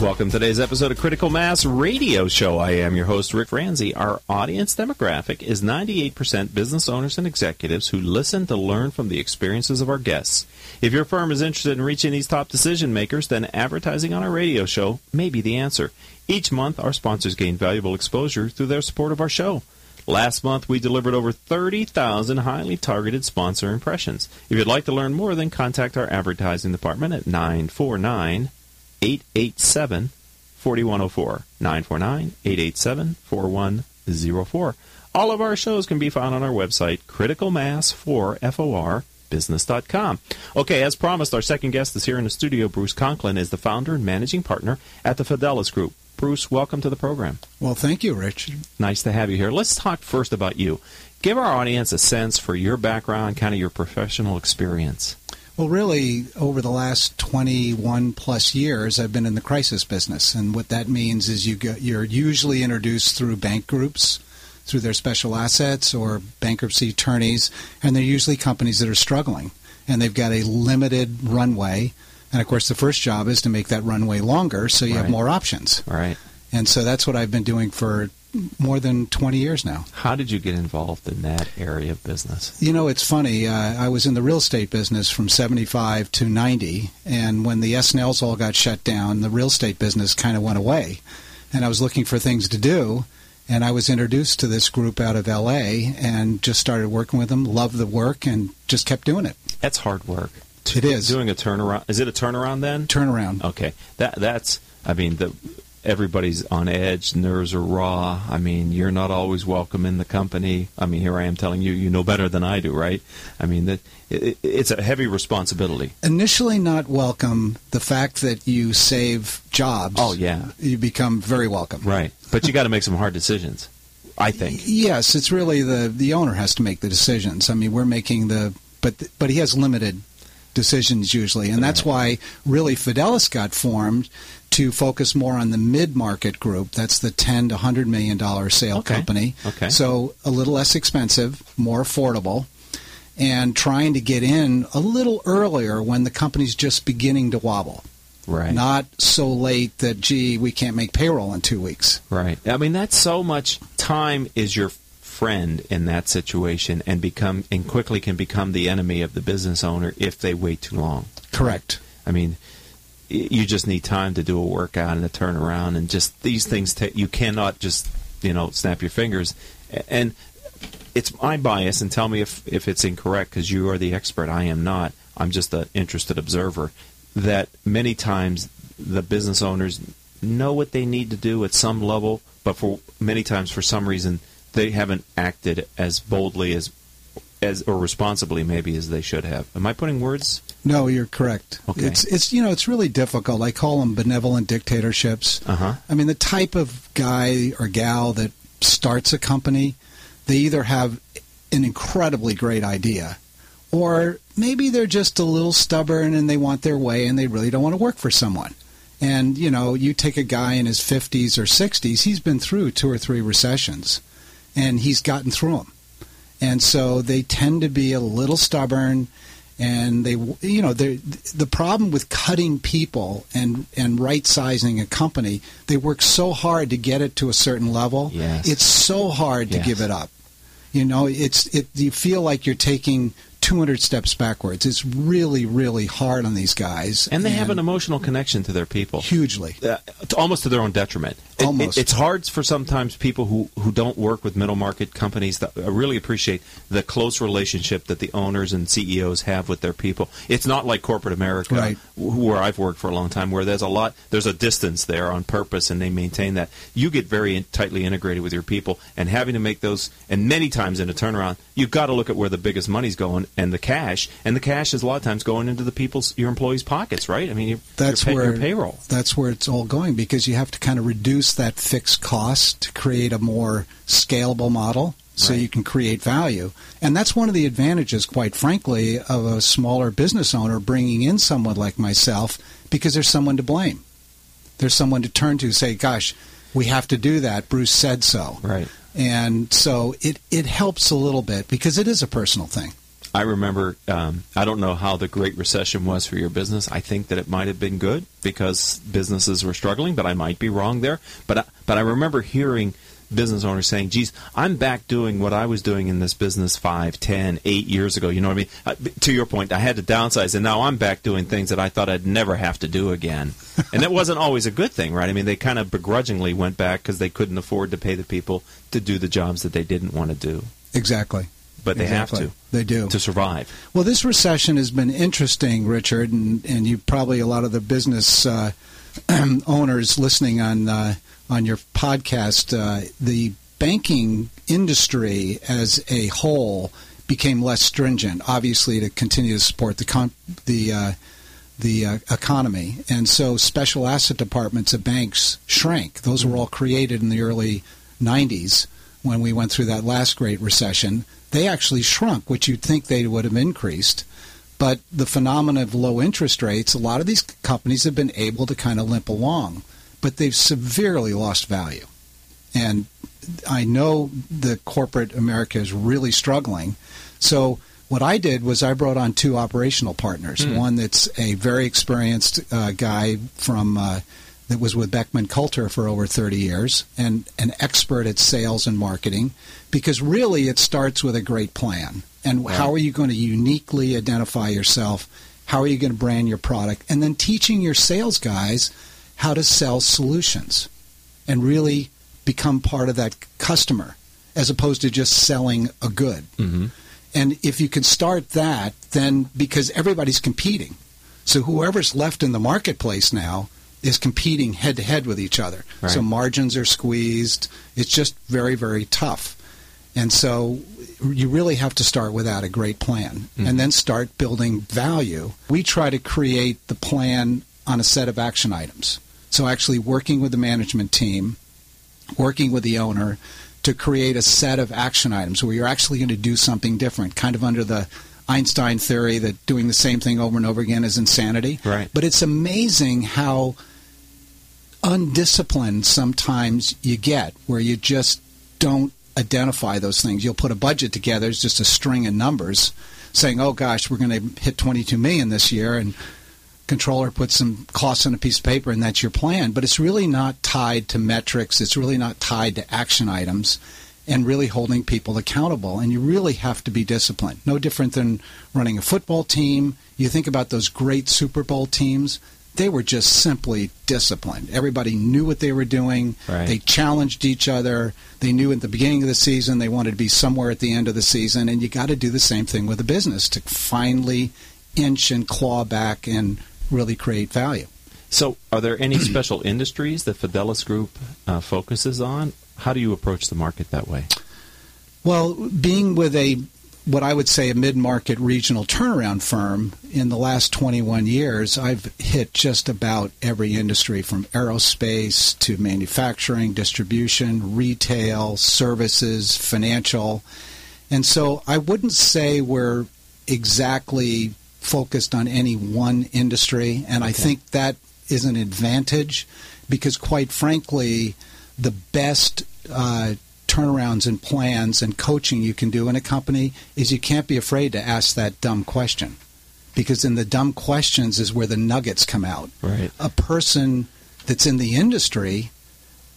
Welcome to today's episode of Critical Mass Radio Show. I am your host, Rick Franzi. Our audience demographic is 98% business owners and executives who listen to learn from the experiences of our guests. If your firm is interested in reaching these top decision makers, then advertising on our radio show may be the answer. Each month, our sponsors gain valuable exposure through their support of our show. Last month, we delivered over 30,000 highly targeted sponsor impressions. If you'd like to learn more, then contact our advertising department at 949 887 4104. 949 887 4104. All of our shows can be found on our website, criticalmass4for business.com. Okay, as promised, our second guest is here in the studio. Bruce Conklin is the founder and managing partner at the Fidelis Group. Bruce, welcome to the program. Well, thank you, Rich. Nice to have you here. Let's talk first about you. Give our audience a sense for your background, kind of your professional experience. Well, really, over the last 21 plus years, I've been in the crisis business. And what that means is you get, you're usually introduced through bank groups, through their special assets or bankruptcy attorneys, and they're usually companies that are struggling. And they've got a limited runway. And of course, the first job is to make that runway longer so you Right. have more options. Right. And so that's what I've been doing for more than 20 years now. How did you get involved in that area of business? You know, it's funny. Uh, I was in the real estate business from 75 to 90, and when the S&Ls all got shut down, the real estate business kind of went away. And I was looking for things to do, and I was introduced to this group out of LA and just started working with them, loved the work, and just kept doing it. That's hard work. It is. Doing a turnaround. Is it a turnaround then? Turnaround. Okay. That that's I mean the everybody's on edge, nerves are raw. I mean, you're not always welcome in the company. I mean, here I am telling you you know better than I do, right? I mean that it, it's a heavy responsibility. Initially not welcome, the fact that you save jobs. Oh, yeah. You become very welcome. Right. But you got to make some hard decisions. I think. Yes, it's really the the owner has to make the decisions. I mean, we're making the but but he has limited decisions usually, and that's why really Fidelis got formed to focus more on the mid market group. That's the ten to hundred million dollar sale Okay. company. Okay. So a little less expensive, more affordable. And trying to get in a little earlier when the company's just beginning to wobble. Right. Not so late that, gee, we can't make payroll in two weeks. Right. I mean, that's so much time is your friend in that situation, and become and quickly can become the enemy of the business owner if they wait too long. Correct. I mean, you just need time to do a workout and a turnaround, and just these things. you cannot just you know snap your fingers. And it's my bias, and tell me if if it's incorrect because you are the expert. I am not. I'm just an interested observer. That many times the business owners know what they need to do at some level, but for many times for some reason they haven't acted as boldly as as or responsibly maybe as they should have. Am I putting words No, you're correct. Okay. It's it's you know it's really difficult. I call them benevolent dictatorships. Uh-huh. I mean, the type of guy or gal that starts a company, they either have an incredibly great idea, or maybe they're just a little stubborn and they want their way and they really don't want to work for someone. And you know, you take a guy in his 50s or 60s, he's been through two or three recessions, and he's gotten through them. And so they tend to be a little stubborn and they you know the problem with cutting people and and right sizing a company they work so hard to get it to a certain level Yes. it's so hard to give it up you know it's it you feel like you're taking 200 steps backwards it's really really hard on these guys and they have an emotional connection to their people. hugely Uh, to- almost to their own detriment. It- it- it's hard for sometimes people who, who don't work with middle market companies that uh, really appreciate the close relationship that the owners and CEOs have with their people. It's not like corporate America, Right. where I've worked for a long time, where there's a lot, there's a distance there on purpose, and they maintain that. You get very in- tightly integrated with your people, and having to make those, and many times in a turnaround, you've got to look at where the biggest money's going and the cash, and the cash is a lot of times going into the people's, your employees' pockets, right? I mean, you're, that's you're paying where your payroll. That's where it's all going because you have to kind of reduce that fixed cost to create a more scalable model. so Right. you can create value. And that's one of the advantages, quite frankly, of a smaller business owner bringing in someone like myself because there's someone to blame. There's someone to turn to, say, gosh, we have to do that. Bruce said so. Right. And so it, it helps a little bit because it is a personal thing. I remember, um, I don't know how the Great Recession was for your business. I think that it might have been good because businesses were struggling, but I might be wrong there. But I, but I remember hearing business owners saying, geez, I'm back doing what I was doing in this business five, ten, eight years ago. You know what I mean? Uh, to your point, I had to downsize, and now I'm back doing things that I thought I'd never have to do again. and that wasn't always a good thing, right? I mean, they kind of begrudgingly went back because they couldn't afford to pay the people to do the jobs that they didn't want to do. Exactly. But they Exactly. have to They do. to survive. Well, this recession has been interesting, Richard, and, and you probably a lot of the business uh, owners listening on uh, on your podcast. Uh, the banking industry as a whole became less stringent, obviously, to continue to support the con- the uh, the uh, economy, and so special asset departments of banks shrank. Those were all created in the early '90s when we went through that last great recession. They actually shrunk, which you'd think they would have increased. But the phenomenon of low interest rates, a lot of these companies have been able to kind of limp along, but they've severely lost value. And I know the corporate America is really struggling. So what I did was I brought on two operational partners. One that's a very experienced uh, guy from uh, that was with Beckman Coulter for over 30 years and an expert at sales and marketing because really it starts with a great plan. And how are you going to uniquely identify yourself? How are you going to brand your product? And then teaching your sales guys how to sell solutions and really become part of that customer as opposed to just selling a good. Mm-hmm. And if you can start that, then because everybody's competing. So whoever's left in the marketplace now is competing head to head with each other. Right. So margins are squeezed. It's just very, very tough. And so you really have to start without a great plan and mm-hmm. then start building value. We try to create the plan on a set of action items. So actually working with the management team, working with the owner to create a set of action items where you're actually going to do something different, kind of under the Einstein theory that doing the same thing over and over again is insanity. Right. But it's amazing how undisciplined sometimes you get where you just don't identify those things. You'll put a budget together, it's just a string of numbers saying, "Oh gosh, we're going to hit 22 million this year," and controller puts some costs on a piece of paper, and that's your plan. But it's really not tied to metrics. It's really not tied to action items, and really holding people accountable. And you really have to be disciplined. No different than running a football team. You think about those great Super Bowl teams. They were just simply disciplined. Everybody knew what they were doing. Right. They challenged each other. They knew at the beginning of the season they wanted to be somewhere at the end of the season. And you got to do the same thing with a business to finally inch and claw back and really create value. So, are there any special industries that Fidelis Group uh, focuses on? How do you approach the market that way? Well, being with a what I would say a mid-market regional turnaround firm in the last 21 years, I've hit just about every industry from aerospace to manufacturing, distribution, retail, services, financial. And so I wouldn't say we're exactly focused on any one industry, and I think that is an advantage because, quite frankly, the best uh, turnarounds and plans and coaching you can do in a company is you can't be afraid to ask that dumb question because in the dumb questions is where the nuggets come out. Right. A person that's in the industry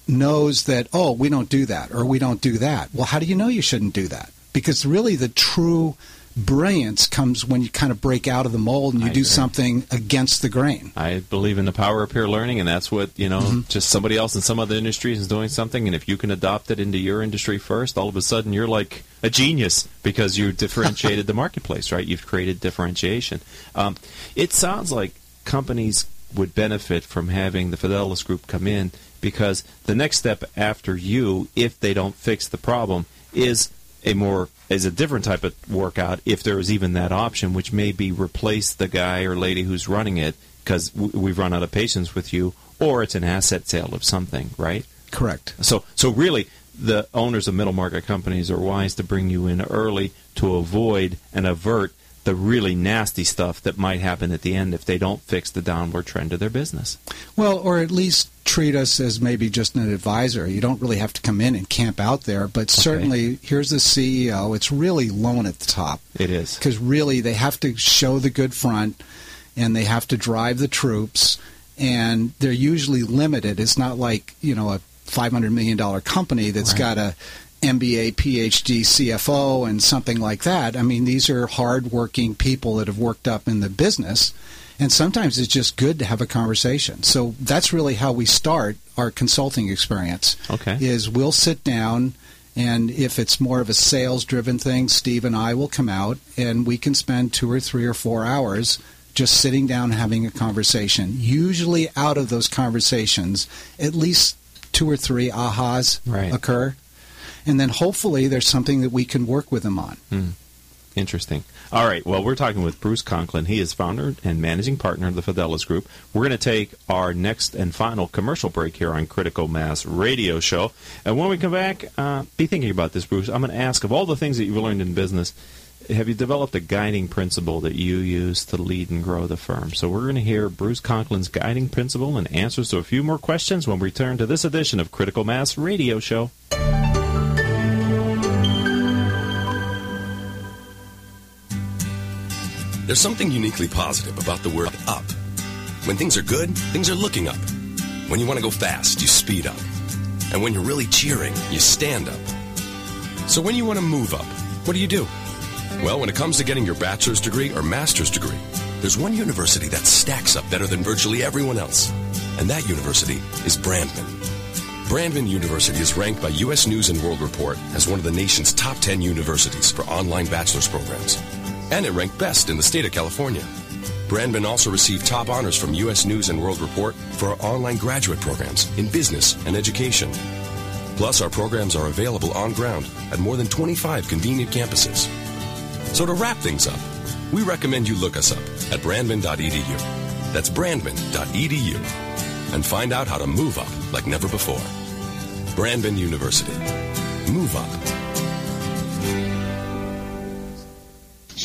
knows that, oh, we don't do that or we don't do that. Well, how do you know you shouldn't do that? Because really the true brilliance comes when you kind of break out of the mold and you I do agree. something against the grain. I believe in the power of peer learning, and that's what you know. Mm-hmm. Just somebody else in some other industry is doing something, and if you can adopt it into your industry first, all of a sudden you're like a genius because you differentiated the marketplace, right? You've created differentiation. Um, it sounds like companies would benefit from having the Fidelis Group come in because the next step after you, if they don't fix the problem, is a more is a different type of workout if there is even that option, which may be replace the guy or lady who's running it because w- we've run out of patience with you, or it's an asset sale of something, right? Correct. So, so really, the owners of middle market companies are wise to bring you in early to avoid and avert the really nasty stuff that might happen at the end if they don't fix the downward trend of their business. Well, or at least treat us as maybe just an advisor. You don't really have to come in and camp out there, but okay. certainly here's the CEO. It's really lone at the top. It is. Because really they have to show the good front and they have to drive the troops and they're usually limited. It's not like, you know, a $500 million company that's right. got a MBA, PhD, CFO, and something like that. I mean, these are hardworking people that have worked up in the business, and sometimes it's just good to have a conversation. So that's really how we start our consulting experience. Okay, is we'll sit down, and if it's more of a sales-driven thing, Steve and I will come out, and we can spend two or three or four hours just sitting down having a conversation. Usually, out of those conversations, at least two or three ahas right. occur and then hopefully there's something that we can work with them on. Hmm. Interesting. All right. Well, we're talking with Bruce Conklin. He is founder and managing partner of the Fidelis Group. We're going to take our next and final commercial break here on Critical Mass Radio Show. And when we come back, uh, be thinking about this, Bruce. I'm going to ask of all the things that you've learned in business, have you developed a guiding principle that you use to lead and grow the firm? So we're going to hear Bruce Conklin's guiding principle and answers to a few more questions when we return to this edition of Critical Mass Radio Show. There's something uniquely positive about the word up. When things are good, things are looking up. When you want to go fast, you speed up. And when you're really cheering, you stand up. So when you want to move up, what do you do? Well, when it comes to getting your bachelor's degree or master's degree, there's one university that stacks up better than virtually everyone else. And that university is Brandman. Brandman University is ranked by U.S. News and World Report as one of the nation's top 10 universities for online bachelor's programs and it ranked best in the state of California. Brandman also received top honors from U.S. News and World Report for our online graduate programs in business and education. Plus, our programs are available on ground at more than 25 convenient campuses. So to wrap things up, we recommend you look us up at brandman.edu. That's brandman.edu. And find out how to move up like never before. Brandman University. Move up.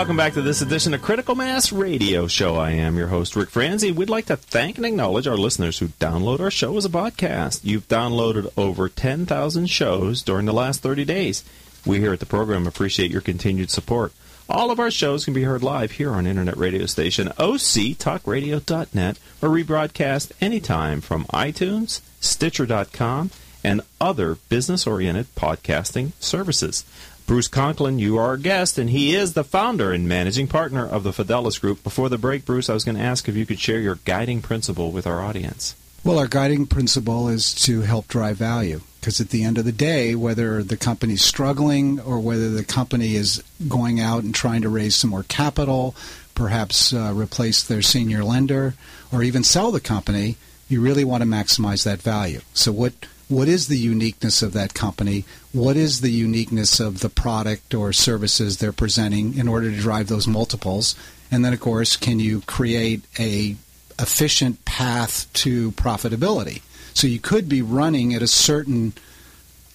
Welcome back to this edition of Critical Mass Radio Show. I am your host, Rick Franzi. We'd like to thank and acknowledge our listeners who download our show as a podcast. You've downloaded over 10,000 shows during the last 30 days. We here at the program appreciate your continued support. All of our shows can be heard live here on internet radio station octalkradio.net or rebroadcast anytime from iTunes, Stitcher.com, and other business-oriented podcasting services. Bruce Conklin, you are our guest, and he is the founder and managing partner of the Fidelis Group. Before the break, Bruce, I was going to ask if you could share your guiding principle with our audience. Well, our guiding principle is to help drive value. Because at the end of the day, whether the company's struggling or whether the company is going out and trying to raise some more capital, perhaps uh, replace their senior lender, or even sell the company, you really want to maximize that value. So, what what is the uniqueness of that company? What is the uniqueness of the product or services they're presenting in order to drive those multiples? And then, of course, can you create a efficient path to profitability? So you could be running at a certain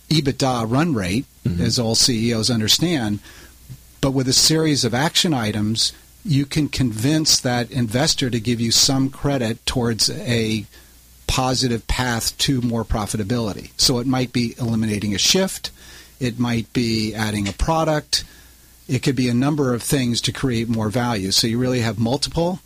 EBITDA run rate, mm-hmm. as all CEOs understand, but with a series of action items, you can convince that investor to give you some credit towards a positive path to more profitability. So it might be eliminating a shift, it might be adding a product, it could be a number of things to create more value. So you really have multiple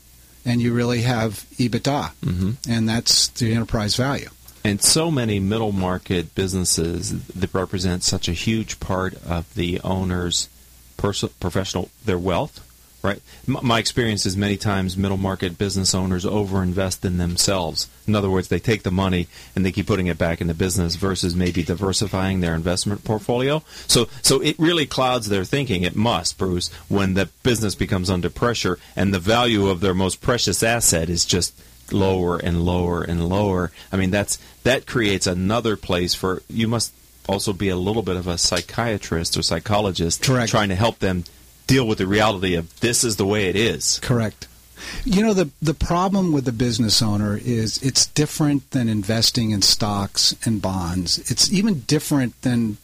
and you really have EBITDA, mm-hmm. and that's the enterprise value. And so many middle market businesses that represent such a huge part of the owner's personal, professional, their wealth, right? My experience is many times middle market business owners overinvest in themselves. In other words, they take the money and they keep putting it back in the business versus maybe diversifying their investment portfolio. So, so it really clouds their thinking. It must, Bruce, when the business becomes under pressure and the value of their most precious asset is just lower and lower and lower. I mean, that's that creates another place for you must also be a little bit of a psychiatrist or psychologist Correct. trying to help them deal with the reality of this is the way it is. Correct. You know the the problem with the business owner is it's different than investing in stocks and bonds. It's even different than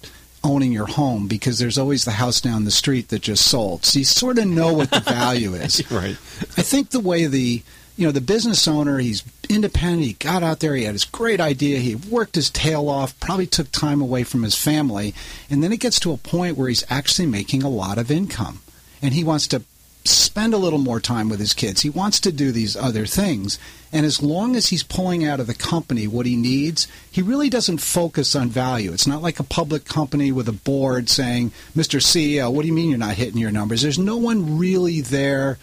owning your home because there's always the house down the street that just sold. So you sort of know what the value is. right. I think the way the you know the business owner he's independent he got out there he had his great idea he worked his tail off probably took time away from his family and then it gets to a point where he's actually making a lot of income and he wants to spend a little more time with his kids. He wants to do these other things. And as long as he's pulling out of the company what he needs, he really doesn't focus on value. It's not like a public company with a board saying, Mr. CEO, what do you mean you're not hitting your numbers? There's no one really there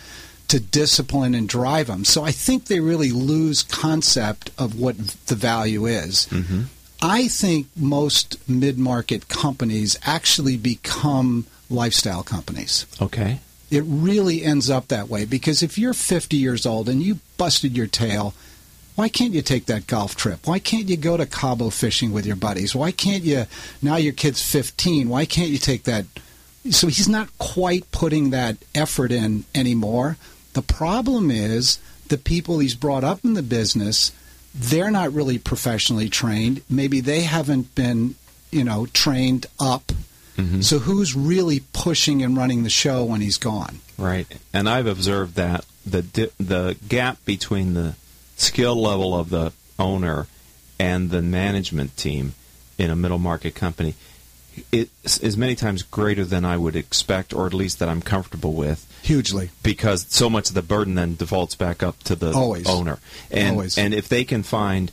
to discipline and drive them. So I think they really lose concept of what the value is. Mm-hmm. I think most mid market companies actually become lifestyle companies. Okay. It really ends up that way because if you're 50 years old and you busted your tail, why can't you take that golf trip? Why can't you go to Cabo fishing with your buddies? Why can't you, now your kid's 15, why can't you take that? So he's not quite putting that effort in anymore. The problem is the people he's brought up in the business, they're not really professionally trained. Maybe they haven't been, you know, trained up Mm-hmm. So who's really pushing and running the show when he's gone? Right. And I've observed that the di- the gap between the skill level of the owner and the management team in a middle market company it is many times greater than I would expect, or at least that I'm comfortable with. Hugely, because so much of the burden then defaults back up to the Always. owner, and Always. and if they can find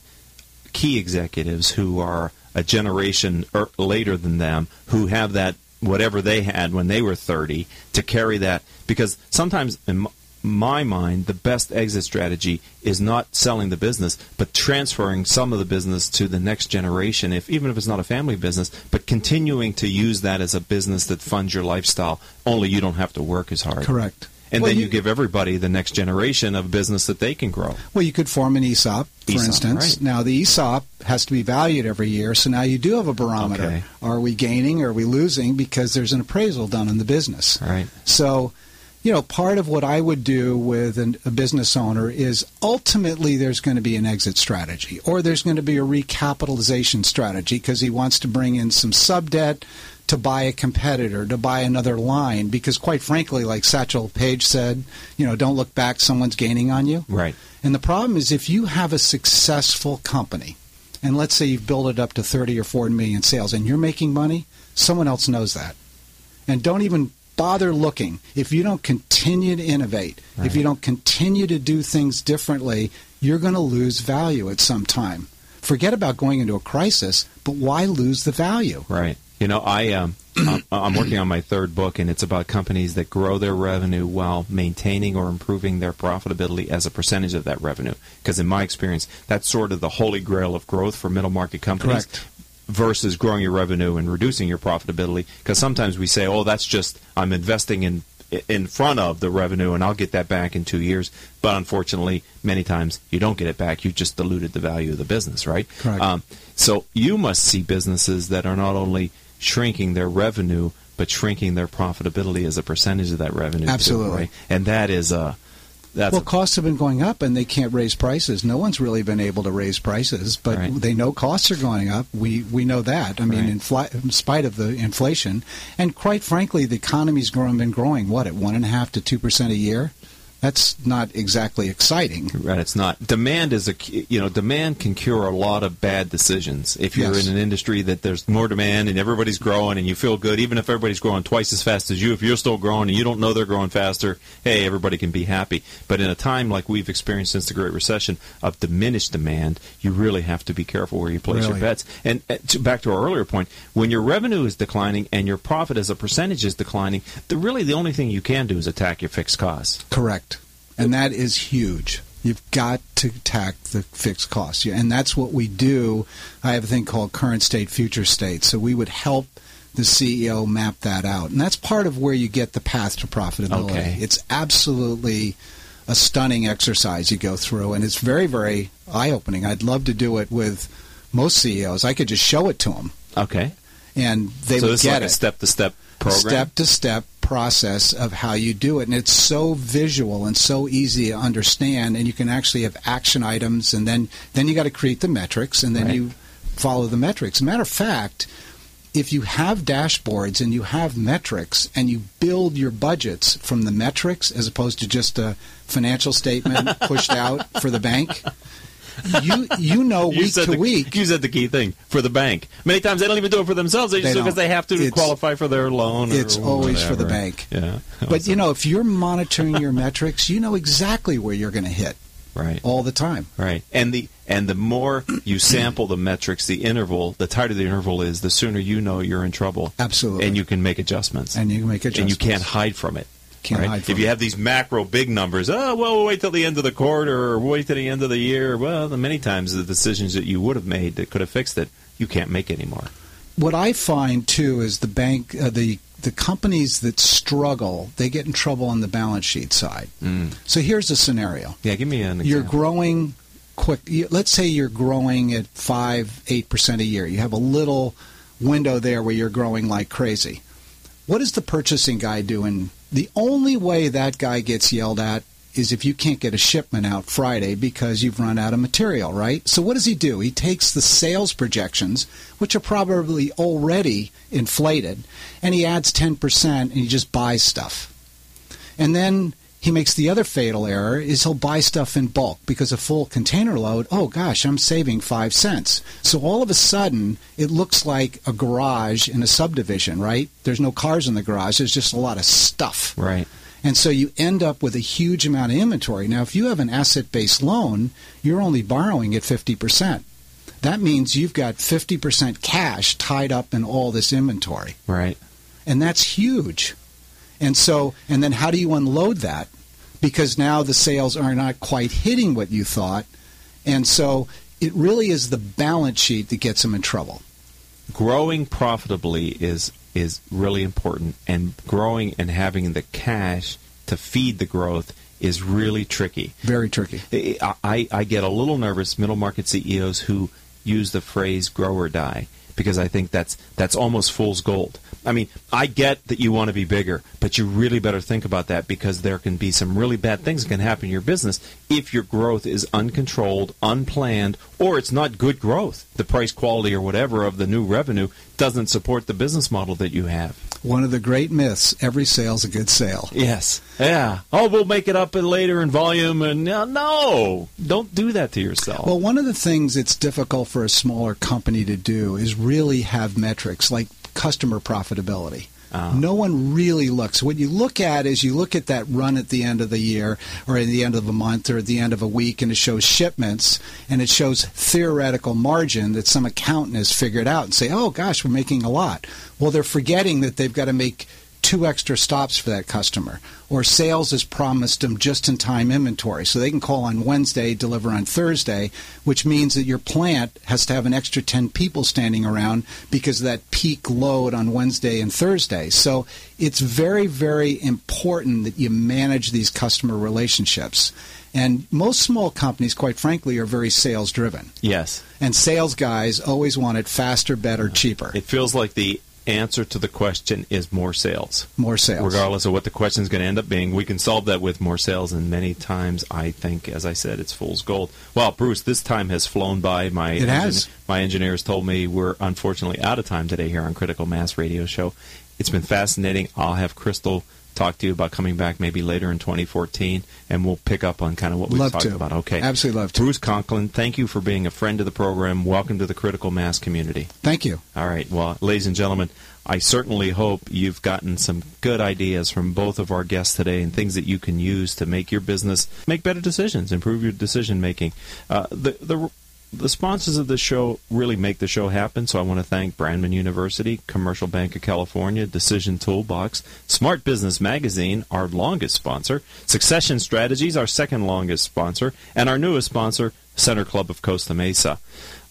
key executives who are a generation er, later than them who have that whatever they had when they were 30 to carry that. Because sometimes in my mind the best exit strategy is not selling the business but transferring some of the business to the next generation if even if it's not a family business but continuing to use that as a business that funds your lifestyle. Only you don't have to work as hard. Correct and well, then you, you, give everybody the next generation of business that they can grow. Well, you could form an ESOP, for ESOP, instance. Right. Now, the ESOP has to be valued every year, so now you do have a barometer. Okay. Are we gaining? Or are we losing? Because there's an appraisal done in the business. Right. So, you know, part of what I would do with an, a business owner is ultimately there's going to be an exit strategy or there's going to be a recapitalization strategy because he wants to bring in some sub debt to buy a competitor, to buy another line, because quite frankly, like Satchel Paige said, you know, don't look back, someone's gaining on you. Right. And the problem is if you have a successful company, and let's say you've built it up to 30 or 40 million sales and you're making money, someone else knows that. And don't even bother looking. If you don't continue to innovate, right. if you don't continue to do things differently, you're going to lose value at some time. Forget about going into a crisis, but why lose the value? Right. You know, I um, I'm working on my third book, and it's about companies that grow their revenue while maintaining or improving their profitability as a percentage of that revenue. Because in my experience, that's sort of the holy grail of growth for middle market companies. Correct. Versus growing your revenue and reducing your profitability, because sometimes we say, "Oh, that's just I'm investing in in front of the revenue, and I'll get that back in two years." But unfortunately, many times you don't get it back. You just diluted the value of the business, right? Correct. Um, so you must see businesses that are not only shrinking their revenue, but shrinking their profitability as a percentage of that revenue. too, Absolutely. right? And that is a that's well, a- costs have been going up, and they can't raise prices. No one's really been able to raise prices, but Right. they know costs are going up. We we know that. I mean, Right. in, fli- in spite of the inflation, and quite frankly, the economy's growing, been growing what at one and a half to two percent a year. That's not exactly exciting. Right, it's not. Demand is a you know demand can cure a lot of bad decisions. If you're Yes. in an industry that there's more demand and everybody's growing and you feel good, even if everybody's growing twice as fast as you, if you're still growing and you don't know they're growing faster, hey, everybody can be happy. But in a time like we've experienced since the Great Recession of diminished demand, you really have to be careful where you place your bets. And uh, to, back to our earlier point, when your revenue is declining and your profit as a percentage is declining, the really the only thing you can do is attack your fixed costs. Correct. And that is huge. You've got to attack the fixed costs. And that's what we do. I have a thing called current state, future state. So we would help the CEO map that out. And that's part of where you get the path to profitability. Okay. It's absolutely a stunning exercise you go through. And it's very, very eye opening. I'd love to do it with most CEOs. I could just show it to them Okay. and they so would get like it a step-to-step program. step to step process of how you do it and it's so visual and so easy to understand and you can actually have action items and then then you got to create the metrics and then Right. you follow the metrics matter of fact if you have dashboards and you have metrics and you build your budgets from the metrics as opposed to just a financial statement pushed out for the bank you you know You week to the, week You said the key thing for the bank. Many times they don't even do it for themselves. They just do because they have to It's- qualify for their loan. it's always for the bank. Yeah, But you know, if you're monitoring your metrics, you know exactly where you're going to hit right, all the time. right. And the and the more you sample the metrics, the interval, the tighter the interval is, the sooner you know you're in trouble. Absolutely. And you can make adjustments. And you can make and you can't hide from it. Can't right? hide if you it. have these macro big numbers, oh well, we'll wait till the end of the quarter or wait till the end of the year. Well, then many times the decisions that you would have made that could have fixed it, you can't make anymore. What I find too is the bank, uh, the the companies that struggle, they get in trouble on the balance sheet side. Mm. So here's a scenario: Yeah, give me an example. you're growing quick. Let's say you're growing at five, eight percent a year. You have a little window there where you're growing like crazy. What is the purchasing guy doing? The only way that guy gets yelled at is if you can't get a shipment out Friday because you've run out of material, right? So what does he do? He takes the sales projections, which are probably already inflated, and he adds 10% and he just buys stuff. And then he makes the other fatal error is he'll buy stuff in bulk because a full container load, oh gosh, I'm saving 5 cents. So all of a sudden, it looks like a garage in a subdivision, right? There's no cars in the garage, there's just a lot of stuff. right. And so you end up with a huge amount of inventory. Now, if you have an asset based loan, you're only borrowing at 50%. That means you've got 50% cash tied up in all this inventory. Right. And that's huge. And so, and then how do you unload that? Because now the sales are not quite hitting what you thought. And so it really is the balance sheet that gets them in trouble. growing profitably is is really important and growing and having the cash to feed the growth is really tricky Very tricky. I, I, I get a little nervous middle market CEOs who use the phrase grow or die because I think that's that's almost fool's gold. I mean, I get that you want to be bigger, but you really better think about that because there can be some really bad things that can happen in your business if your growth is uncontrolled, unplanned, or it's not good growth. The price quality or whatever of the new revenue doesn't support the business model that you have. One of the great myths every sale's a good sale. Yes. Yeah. Oh, we'll make it up later in volume and no, no. Don't do that to yourself. Well, one of the things that's difficult for a smaller company to do is really have metrics like customer profitability. Ah. No one really looks. What you look at is you look at that run at the end of the year or at the end of a month or at the end of a week, and it shows shipments and it shows theoretical margin that some accountant has figured out and say, oh gosh, we're making a lot. Well, they're forgetting that they've got to make two extra stops for that customer. Or sales has promised them just in time inventory. So they can call on Wednesday, deliver on Thursday, which means that your plant has to have an extra 10 people standing around because of that peak load on Wednesday and Thursday. So it's very, very important that you manage these customer relationships. And most small companies, quite frankly, are very sales driven. yes. And sales guys always want it faster, better, cheaper. It feels like the answer to the question is more sales. More sales. Regardless of what the question is going to end up being, we can solve that with more sales. And many times, I think, as I said, it's fool's gold. Well, Bruce, this time has flown by. My it has. my engineers told me we're unfortunately out of time today here on Critical Mass Radio Show. It's been fascinating. I'll have Crystal talk to you about coming back maybe later in 2014, and we'll pick up on kind of what we talked to. about. Okay, absolutely love to. Bruce Conklin, thank you for being a friend of the program. Welcome to the Critical Mass community. Thank you. All right. Well, ladies and gentlemen, I certainly hope you've gotten some good ideas from both of our guests today and things that you can use to make your business make better decisions, improve your decision making. Uh, the the the sponsors of the show really make the show happen, so I want to thank Brandman University, Commercial Bank of California, Decision Toolbox, Smart Business Magazine, our longest sponsor, Succession Strategies, our second longest sponsor, and our newest sponsor, Center Club of Costa Mesa.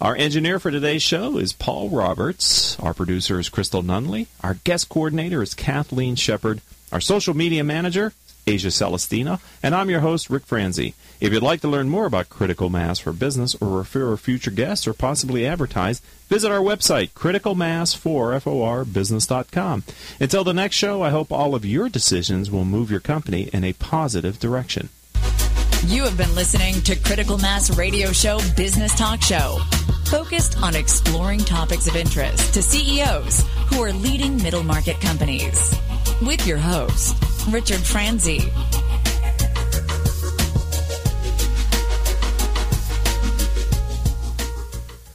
Our engineer for today's show is Paul Roberts. Our producer is Crystal Nunley. Our guest coordinator is Kathleen Shepard. Our social media manager Asia Celestina, and I'm your host, Rick Franzi. If you'd like to learn more about critical mass for business or refer future guests or possibly advertise, visit our website, criticalmass4forbusiness.com. Until the next show, I hope all of your decisions will move your company in a positive direction. You have been listening to Critical Mass Radio Show Business Talk Show, focused on exploring topics of interest to CEOs who are leading middle market companies. With your host, Richard Franzi.